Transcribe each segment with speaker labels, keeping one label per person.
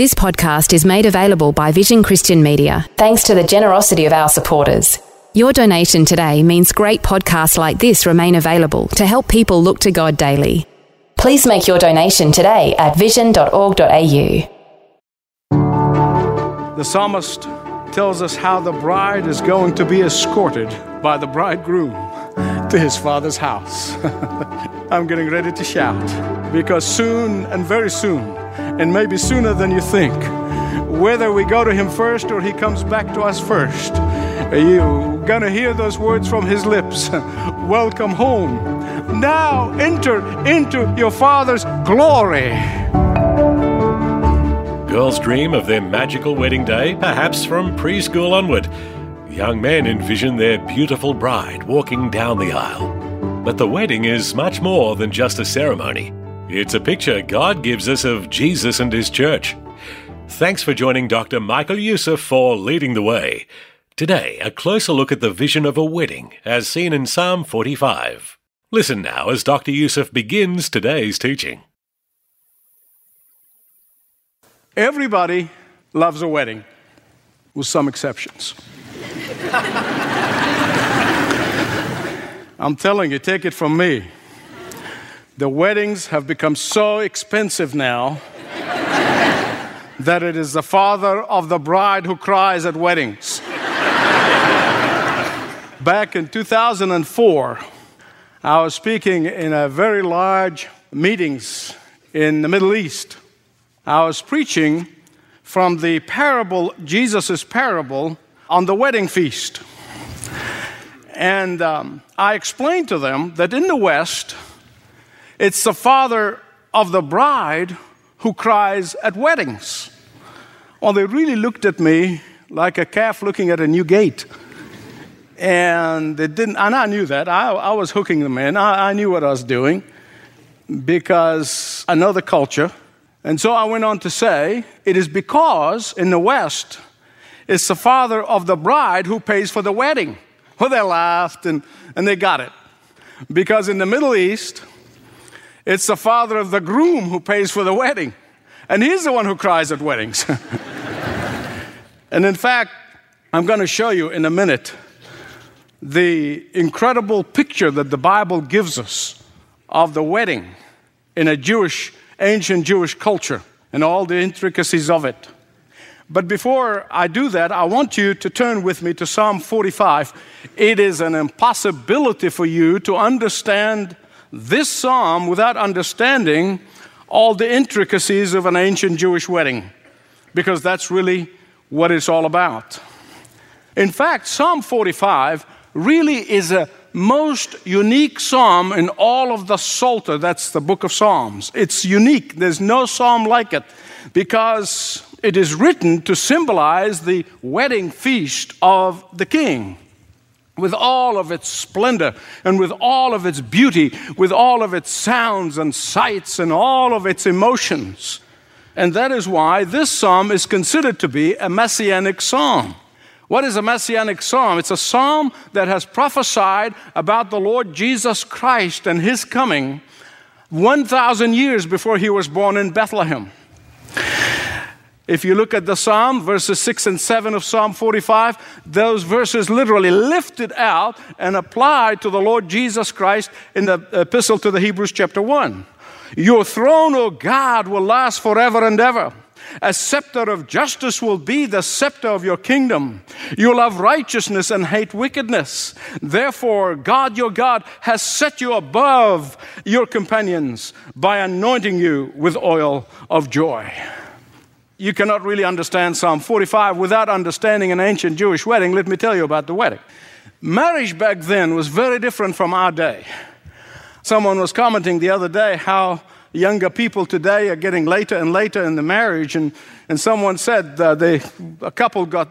Speaker 1: This podcast is made available by Vision Christian Media thanks to the generosity of our supporters. Your donation today means great podcasts like this remain available to help people look to God daily. Please make your donation today at vision.org.au.
Speaker 2: The psalmist tells us how the bride is going to be escorted by the bridegroom to his father's house. I'm getting ready to shout because soon and very soon, and maybe sooner than you think, whether we go to him first or he comes back to us first, you're going to hear those words from his lips Welcome home. Now enter into your father's glory.
Speaker 3: Girls dream of their magical wedding day, perhaps from preschool onward. Young men envision their beautiful bride walking down the aisle. But the wedding is much more than just a ceremony. It's a picture God gives us of Jesus and His church. Thanks for joining Dr. Michael Youssef for leading the way. Today, a closer look at the vision of a wedding as seen in Psalm 45. Listen now as Dr. Youssef begins today's teaching.
Speaker 2: Everybody loves a wedding, with some exceptions. I'm telling you, take it from me. The weddings have become so expensive now that it is the father of the bride who cries at weddings. Back in 2004, I was speaking in a very large meetings in the Middle East. I was preaching from the parable, Jesus' parable on the wedding feast. And um, I explained to them that in the West, it's the father of the bride who cries at weddings. Well, they really looked at me like a calf looking at a new gate. And they didn't, and I knew that. I, I was hooking them in. I, I knew what I was doing because the culture. And so I went on to say, it is because in the West, it's the father of the bride who pays for the wedding. Well, they laughed and, and they got it. Because in the Middle East, it's the father of the groom who pays for the wedding. And he's the one who cries at weddings. and in fact, I'm going to show you in a minute the incredible picture that the Bible gives us of the wedding in a Jewish, ancient Jewish culture and all the intricacies of it. But before I do that, I want you to turn with me to Psalm 45. It is an impossibility for you to understand this psalm without understanding all the intricacies of an ancient Jewish wedding, because that's really what it's all about. In fact, Psalm 45 really is a most unique psalm in all of the Psalter. That's the book of Psalms. It's unique. There's no psalm like it because it is written to symbolize the wedding feast of the king. With all of its splendor and with all of its beauty, with all of its sounds and sights and all of its emotions. And that is why this psalm is considered to be a messianic psalm. What is a messianic psalm? It's a psalm that has prophesied about the Lord Jesus Christ and his coming 1,000 years before he was born in Bethlehem. If you look at the psalm, verses 6 and 7 of Psalm 45, those verses literally lifted out and applied to the Lord Jesus Christ in the epistle to the Hebrews, chapter 1. Your throne, O God, will last forever and ever. A scepter of justice will be the scepter of your kingdom. You love righteousness and hate wickedness. Therefore, God your God has set you above your companions by anointing you with oil of joy. You cannot really understand Psalm 45 without understanding an ancient Jewish wedding. Let me tell you about the wedding. Marriage back then was very different from our day. Someone was commenting the other day how younger people today are getting later and later in the marriage. And, and someone said they, a couple got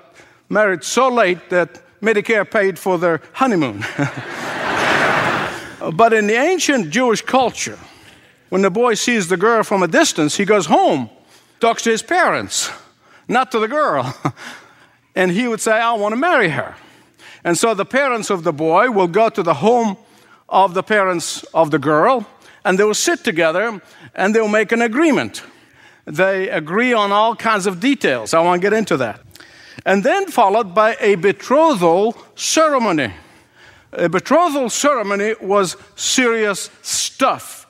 Speaker 2: married so late that Medicare paid for their honeymoon. but in the ancient Jewish culture, when the boy sees the girl from a distance, he goes home, talks to his parents, not to the girl. and he would say, I want to marry her. And so the parents of the boy will go to the home of the parents of the girl, and they will sit together and they'll make an agreement. They agree on all kinds of details. I won't get into that. And then followed by a betrothal ceremony. A betrothal ceremony was serious stuff.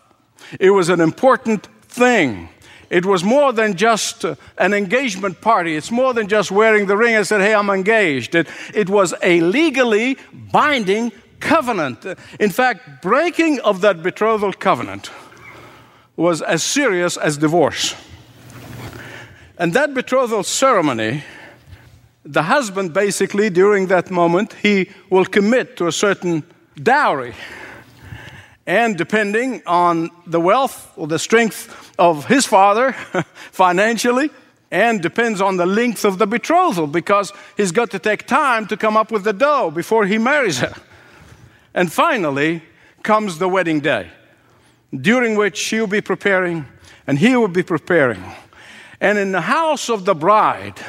Speaker 2: It was an important thing. It was more than just uh, an engagement party. It's more than just wearing the ring and said, hey, I'm engaged. It, it was a legally binding covenant. In fact, breaking of that betrothal covenant was as serious as divorce. And that betrothal ceremony, the husband basically, during that moment, he will commit to a certain dowry. And depending on the wealth or the strength of his father financially, and depends on the length of the betrothal because he's got to take time to come up with the dough before he marries her. And finally comes the wedding day, during which she'll be preparing and he will be preparing. And in the house of the bride,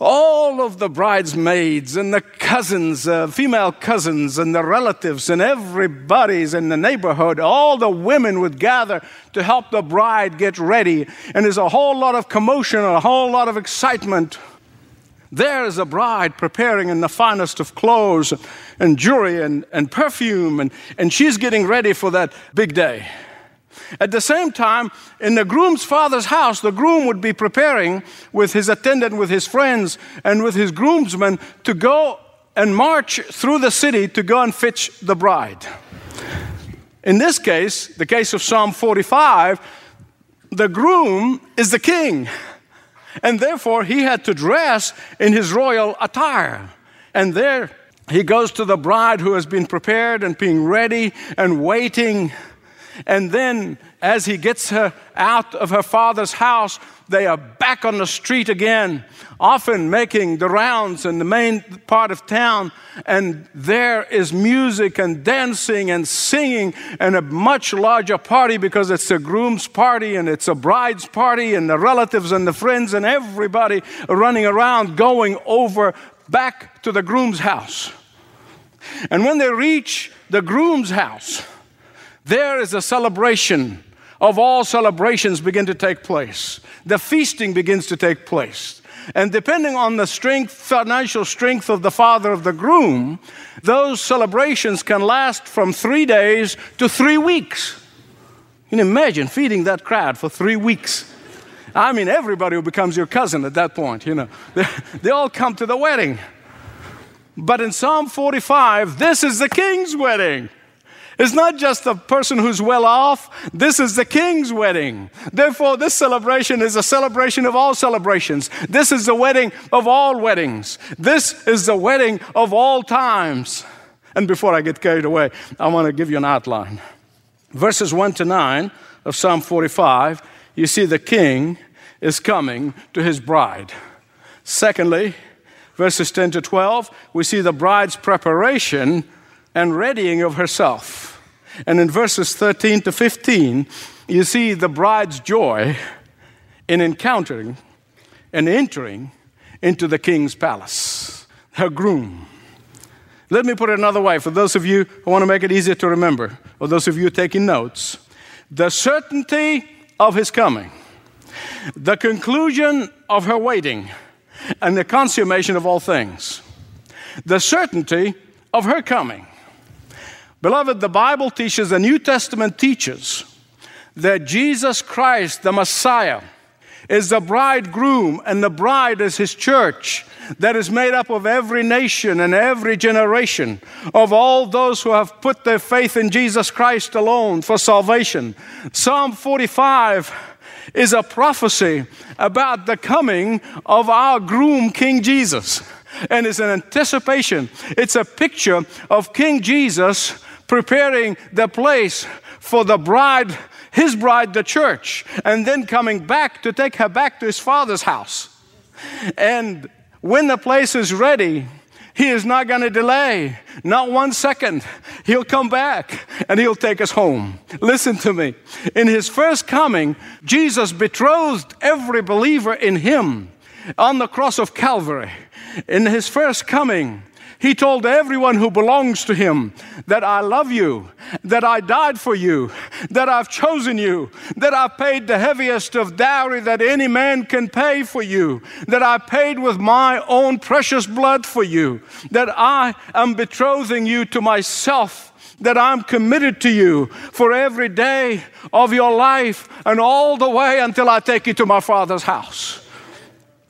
Speaker 2: all of the bridesmaids and the cousins, uh, female cousins, and the relatives, and everybody's in the neighborhood, all the women would gather to help the bride get ready. And there's a whole lot of commotion and a whole lot of excitement. There is a bride preparing in the finest of clothes and jewelry and, and perfume, and, and she's getting ready for that big day. At the same time, in the groom's father's house, the groom would be preparing with his attendant, with his friends, and with his groomsmen to go and march through the city to go and fetch the bride. In this case, the case of Psalm 45, the groom is the king. And therefore, he had to dress in his royal attire. And there he goes to the bride who has been prepared and being ready and waiting. And then, as he gets her out of her father's house, they are back on the street again, often making the rounds in the main part of town. And there is music and dancing and singing and a much larger party because it's a groom's party and it's a bride's party and the relatives and the friends and everybody running around going over back to the groom's house. And when they reach the groom's house, there is a celebration of all celebrations begin to take place. The feasting begins to take place. And depending on the strength, financial strength of the father of the groom, those celebrations can last from three days to three weeks. You can imagine feeding that crowd for three weeks. I mean, everybody who becomes your cousin at that point, you know, they, they all come to the wedding. But in Psalm 45, this is the king's wedding. It's not just a person who's well off. This is the king's wedding. Therefore, this celebration is a celebration of all celebrations. This is the wedding of all weddings. This is the wedding of all times. And before I get carried away, I want to give you an outline. Verses 1 to 9 of Psalm 45, you see the king is coming to his bride. Secondly, verses 10 to 12, we see the bride's preparation and readying of herself. And in verses 13 to 15, you see the bride's joy in encountering and entering into the king's palace, her groom. Let me put it another way for those of you who want to make it easier to remember, or those of you taking notes. The certainty of his coming, the conclusion of her waiting, and the consummation of all things. The certainty of her coming Beloved, the Bible teaches, the New Testament teaches, that Jesus Christ, the Messiah, is the bridegroom, and the bride is his church that is made up of every nation and every generation, of all those who have put their faith in Jesus Christ alone for salvation. Psalm 45 is a prophecy about the coming of our groom, King Jesus. And it's an anticipation, it's a picture of King Jesus preparing the place for the bride, his bride, the church, and then coming back to take her back to his father's house. And when the place is ready, He is not going to delay, not one second. He'll come back and he'll take us home. Listen to me. In his first coming, Jesus betrothed every believer in him on the cross of Calvary. In his first coming, he told everyone who belongs to him that I love you, that I died for you, that I've chosen you, that I've paid the heaviest of dowry that any man can pay for you, that I paid with my own precious blood for you, that I am betrothing you to myself that I'm committed to you for every day of your life and all the way until I take you to my Father's house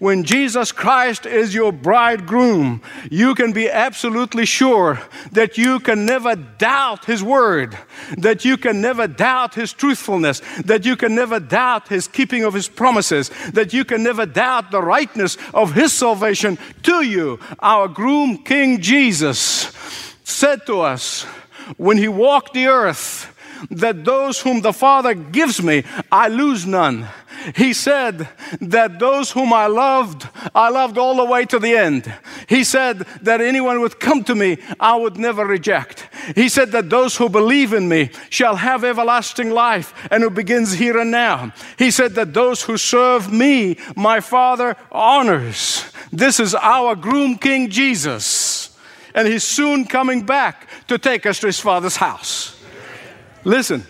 Speaker 2: when Jesus Christ is your bridegroom, you can be absolutely sure that you can never doubt His word, that you can never doubt His truthfulness, that you can never doubt His keeping of His promises, that you can never doubt the rightness of His salvation to you. Our groom, King Jesus, said to us when He walked the earth, that those whom the Father gives me, I lose none. He said that those whom I loved, I loved all the way to the end. He said that anyone would come to me, I would never reject. He said that those who believe in me shall have everlasting life, and it begins here and now. He said that those who serve me, my Father honors. This is our groom King Jesus, and he's soon coming back to take us to his Father's house. Listen,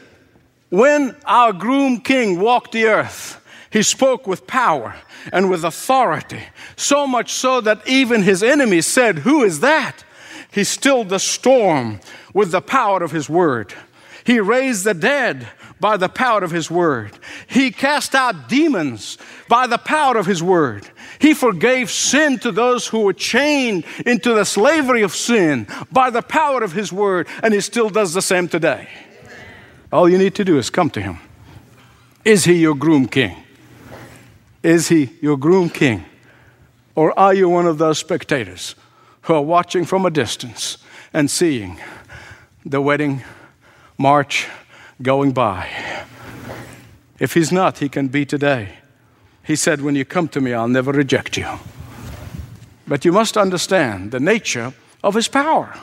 Speaker 2: when our groom king walked the earth, he spoke with power and with authority, so much so that even his enemies said, Who is that? He stilled the storm with the power of his word. He raised the dead by the power of his word. He cast out demons by the power of his word. He forgave sin to those who were chained into the slavery of sin by the power of his word, and he still does the same today. All you need to do is come to him. Is he your groom king? Is he your groom king? Or are you one of those spectators who are watching from a distance and seeing the wedding march going by? If he's not, he can be today. He said, When you come to me, I'll never reject you. But you must understand the nature of his power.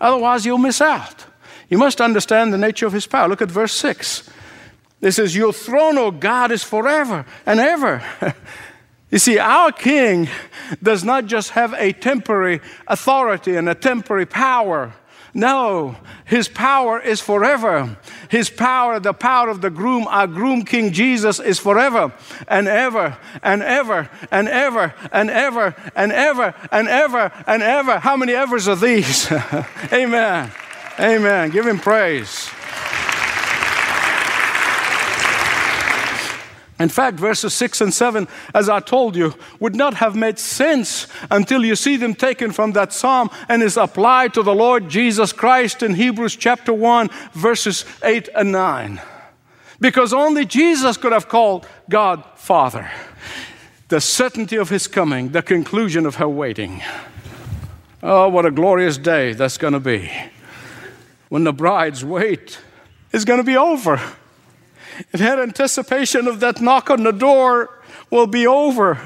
Speaker 2: Otherwise, you'll miss out. You must understand the nature of his power. Look at verse 6. It says, Your throne, O God, is forever and ever. you see, our king does not just have a temporary authority and a temporary power. No, his power is forever. His power, the power of the groom, our groom King Jesus, is forever and ever and ever and ever and ever and ever and ever and ever. How many evers are these? Amen. Amen. Give him praise. In fact, verses 6 and 7, as I told you, would not have made sense until you see them taken from that psalm and is applied to the Lord Jesus Christ in Hebrews chapter 1, verses 8 and 9. Because only Jesus could have called God Father. The certainty of His coming, the conclusion of her waiting. Oh, what a glorious day that's going to be when the bride's wait is going to be over. It had anticipation of that knock on the door will be over.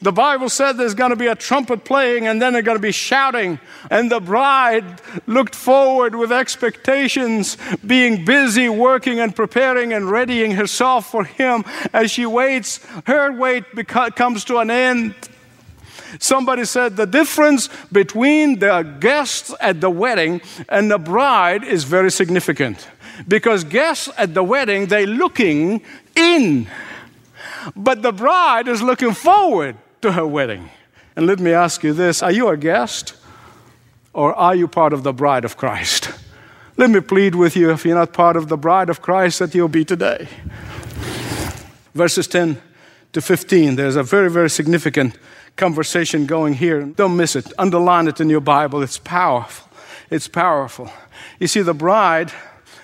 Speaker 2: The Bible said there's going to be a trumpet playing and then they're going to be shouting. And the bride looked forward with expectations, being busy working and preparing and readying herself for him as she waits. Her wait comes to an end. Somebody said the difference between the guests at the wedding and the bride is very significant. Because guests at the wedding, they're looking in, but the bride is looking forward to her wedding. And let me ask you this are you a guest or are you part of the bride of Christ? Let me plead with you if you're not part of the bride of Christ that you'll be today. Verses 10 to 15, there's a very, very significant conversation going here. Don't miss it. Underline it in your Bible. It's powerful. It's powerful. You see, the bride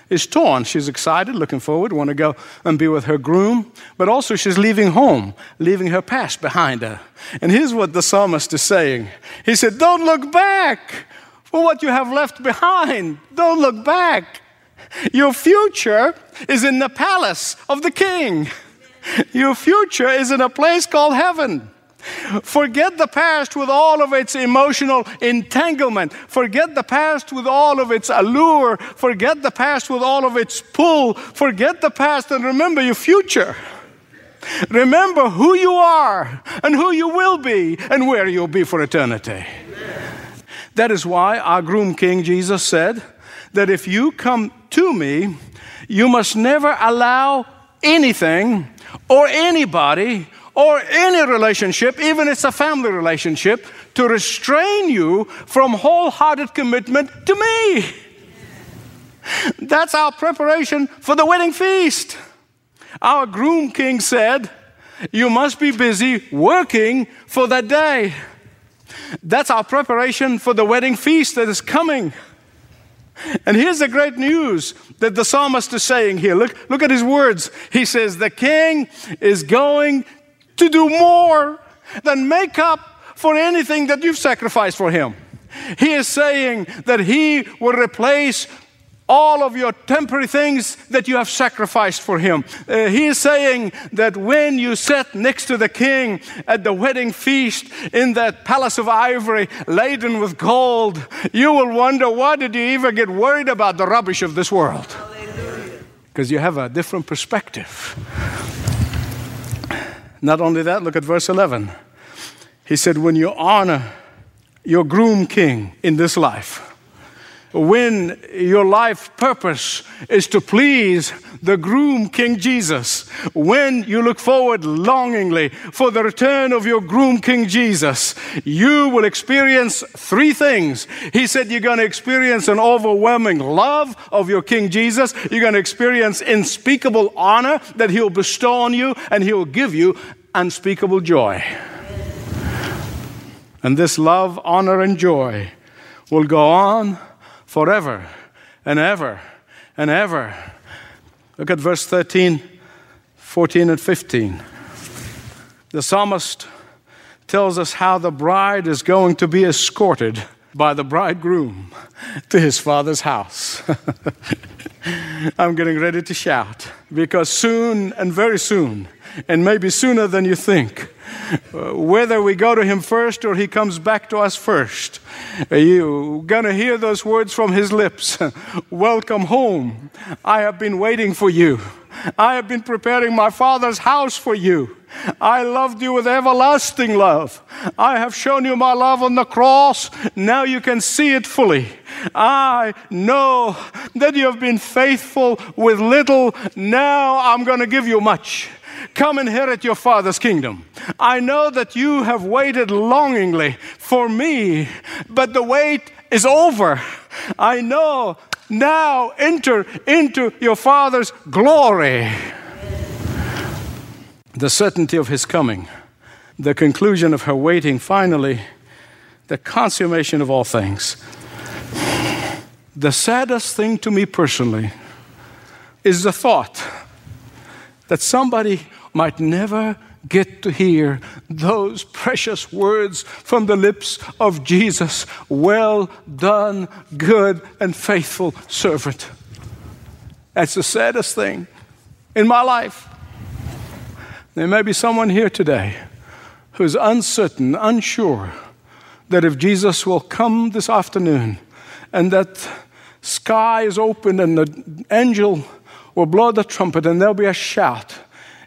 Speaker 2: is torn. She's excited, looking forward, want to go and be with her groom, but also she's leaving home, leaving her past behind her. And here's what the psalmist is saying He said, Don't look back for what you have left behind. Don't look back. Your future is in the palace of the king. Your future is in a place called heaven. Forget the past with all of its emotional entanglement. Forget the past with all of its allure. Forget the past with all of its pull. Forget the past and remember your future. Remember who you are and who you will be and where you'll be for eternity. That is why our groom king Jesus said that if you come to me, you must never allow anything or anybody or any relationship, even if it's a family relationship, to restrain you from wholehearted commitment to me. That's our preparation for the wedding feast. Our groom king said, You must be busy working for that day. That's our preparation for the wedding feast that is coming. And here's the great news that the psalmist is saying here. Look, look at his words. He says, The king is going to do more than make up for anything that you've sacrificed for him. He is saying that he will replace all of your temporary things that you have sacrificed for him. Uh, he is saying that when you sat next to the king at the wedding feast in that palace of ivory laden with gold, you will wonder why did you even get worried about the rubbish of this world? Because you have a different perspective. Not only that, look at verse 11. He said, When you honor your groom king in this life, when your life purpose is to please the groom King Jesus, when you look forward longingly for the return of your groom King Jesus, you will experience three things. He said you're going to experience an overwhelming love of your King Jesus, you're going to experience unspeakable honor that He'll bestow on you, and He'll give you unspeakable joy. And this love, honor, and joy will go on forever and ever and ever. Look at verse 13, 14, and 15. The psalmist tells us how the bride is going to be escorted by the bridegroom to his father's house. I'm getting ready to shout because soon and very soon, and maybe sooner than you think, uh, whether we go to him first or he comes back to us first, uh, you're going to hear those words from his lips Welcome home. I have been waiting for you. I have been preparing my father's house for you. I loved you with everlasting love. I have shown you my love on the cross. Now you can see it fully. I know that you have been faithful with little. Now I'm going to give you much. Come inherit your Father's kingdom. I know that you have waited longingly for me, but the wait is over. I know. Now enter into your Father's glory. The certainty of His coming, the conclusion of her waiting, finally, the consummation of all things. The saddest thing to me personally is the thought that somebody might never get to hear those precious words from the lips of Jesus Well done, good and faithful servant. That's the saddest thing in my life. There may be someone here today who's uncertain, unsure that if Jesus will come this afternoon and that sky is open and the angel will blow the trumpet and there'll be a shout.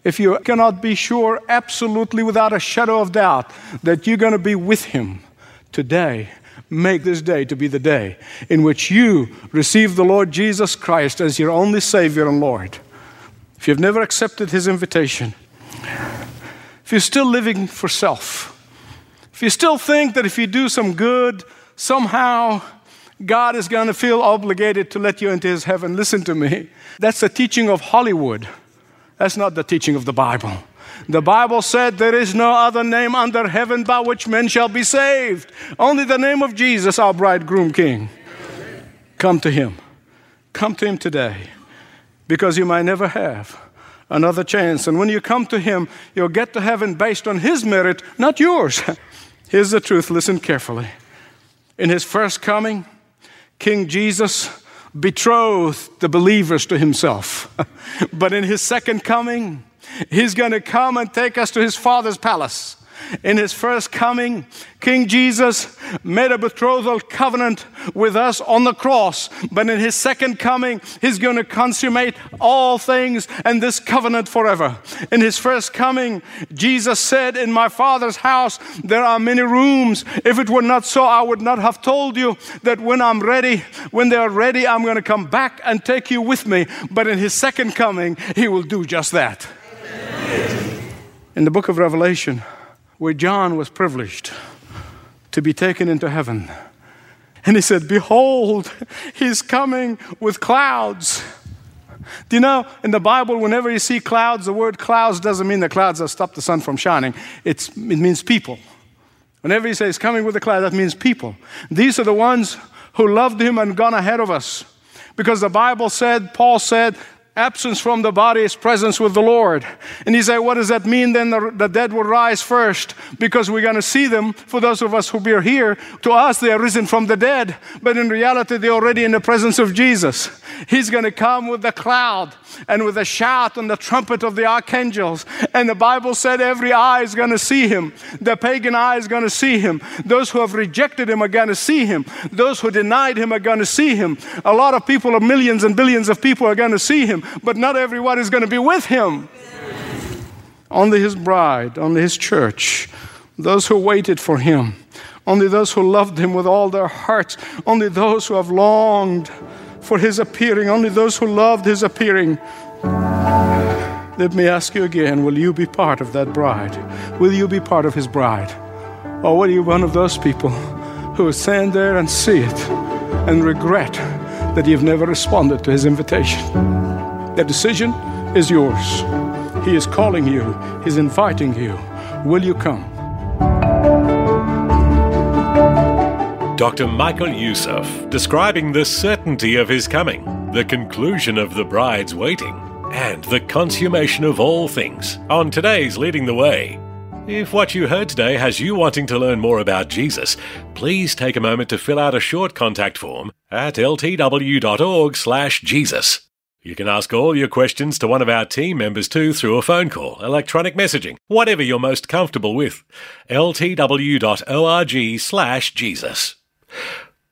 Speaker 2: If you cannot be sure absolutely without a shadow of doubt that you're going to be with him today, make this day to be the day in which you receive the Lord Jesus Christ as your only Savior and Lord. If you've never accepted his invitation, if you're still living for self, if you still think that if you do some good, somehow God is going to feel obligated to let you into his heaven. Listen to me. That's the teaching of Hollywood. That's not the teaching of the Bible. The Bible said there is no other name under heaven by which men shall be saved. Only the name of Jesus, our bridegroom king. Come to him. Come to him today because you might never have another chance. And when you come to him, you'll get to heaven based on his merit, not yours. Here's the truth listen carefully. In his first coming, King Jesus betrothed the believers to himself. but in his second coming, he's going to come and take us to his father's palace. In his first coming, King Jesus made a betrothal covenant with us on the cross. But in his second coming, he's going to consummate all things and this covenant forever. In his first coming, Jesus said, In my Father's house there are many rooms. If it were not so, I would not have told you that when I'm ready, when they are ready, I'm going to come back and take you with me. But in his second coming, he will do just that. In the book of Revelation, where John was privileged to be taken into heaven. And he said, Behold, he's coming with clouds. Do you know, in the Bible, whenever you see clouds, the word clouds doesn't mean the clouds that stop the sun from shining, it's, it means people. Whenever he says coming with a cloud, that means people. These are the ones who loved him and gone ahead of us. Because the Bible said, Paul said, absence from the body is presence with the Lord. And he said, What does that mean? Then the, the dead will rise first because we're going to see them. For those of us who are here, to us, they are risen from the dead. But in reality, they're already in the presence of Jesus. He's going to come with the cloud and with a shout and the trumpet of the archangels. And the Bible said every eye is going to see him. The pagan eye is going to see him. Those who have rejected him are going to see him. Those who denied him are going to see him. A lot of people, millions and billions of people, are going to see him, but not everyone is going to be with him. Only his bride, only his church, those who waited for him, only those who loved him with all their hearts, only those who have longed for his appearing, only those who loved his appearing. Let me ask you again will you be part of that bride? Will you be part of his bride? Or will you one of those people who will stand there and see it and regret that you've never responded to his invitation? The decision is yours. He is calling you, He's inviting you. Will you come?
Speaker 3: Dr. Michael Youssef describing the certainty of his coming, the conclusion of the bride's waiting, and the consummation of all things on today's Leading the Way. If what you heard today has you wanting to learn more about Jesus, please take a moment to fill out a short contact form at ltw.org/jesus. You can ask all your questions to one of our team members too through a phone call, electronic messaging, whatever you're most comfortable with. ltw.org/jesus.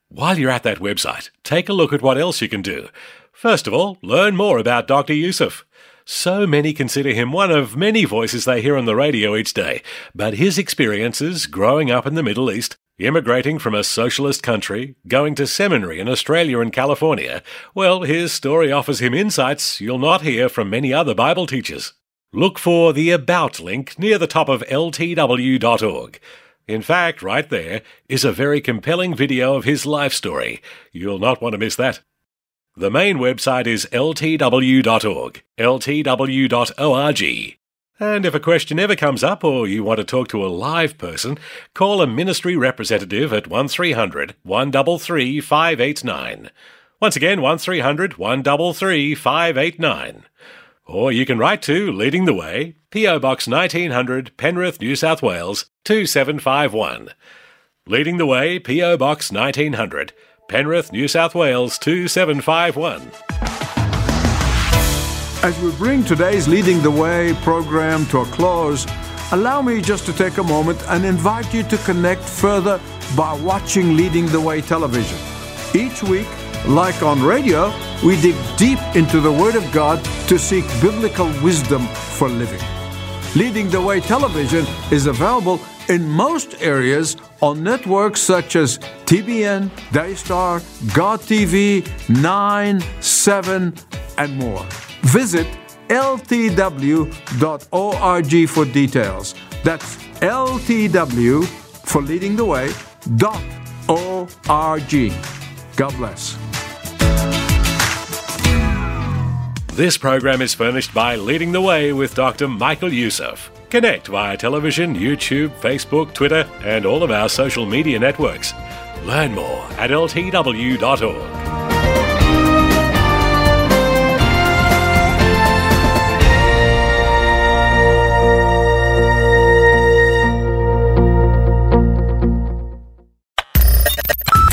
Speaker 3: While you're at that website, take a look at what else you can do. First of all, learn more about Dr. Youssef. So many consider him one of many voices they hear on the radio each day, but his experiences growing up in the Middle East, immigrating from a socialist country, going to seminary in Australia and California, well, his story offers him insights you'll not hear from many other Bible teachers. Look for the About link near the top of ltw.org. In fact, right there is a very compelling video of his life story. You'll not want to miss that. The main website is ltw.org, ltw.org. And if a question ever comes up or you want to talk to a live person, call a ministry representative at 1300 133 589. Once again, 1300 133 589. Or you can write to Leading the Way, P.O. Box 1900, Penrith, New South Wales 2751. Leading the Way, P.O. Box 1900, Penrith, New South Wales 2751.
Speaker 4: As we bring today's Leading the Way program to a close, allow me just to take a moment and invite you to connect further by watching Leading the Way television. Each week, like on radio, we dig deep into the Word of God to seek biblical wisdom for living. Leading the Way television is available in most areas on networks such as TBN, Daystar, God TV, 9, 7, and more. Visit ltw.org for details. That's ltw for leading the way dot org. God bless.
Speaker 3: This program is furnished by Leading the Way with Dr. Michael Youssef. Connect via television, YouTube, Facebook, Twitter, and all of our social media networks. Learn more at ltw.org.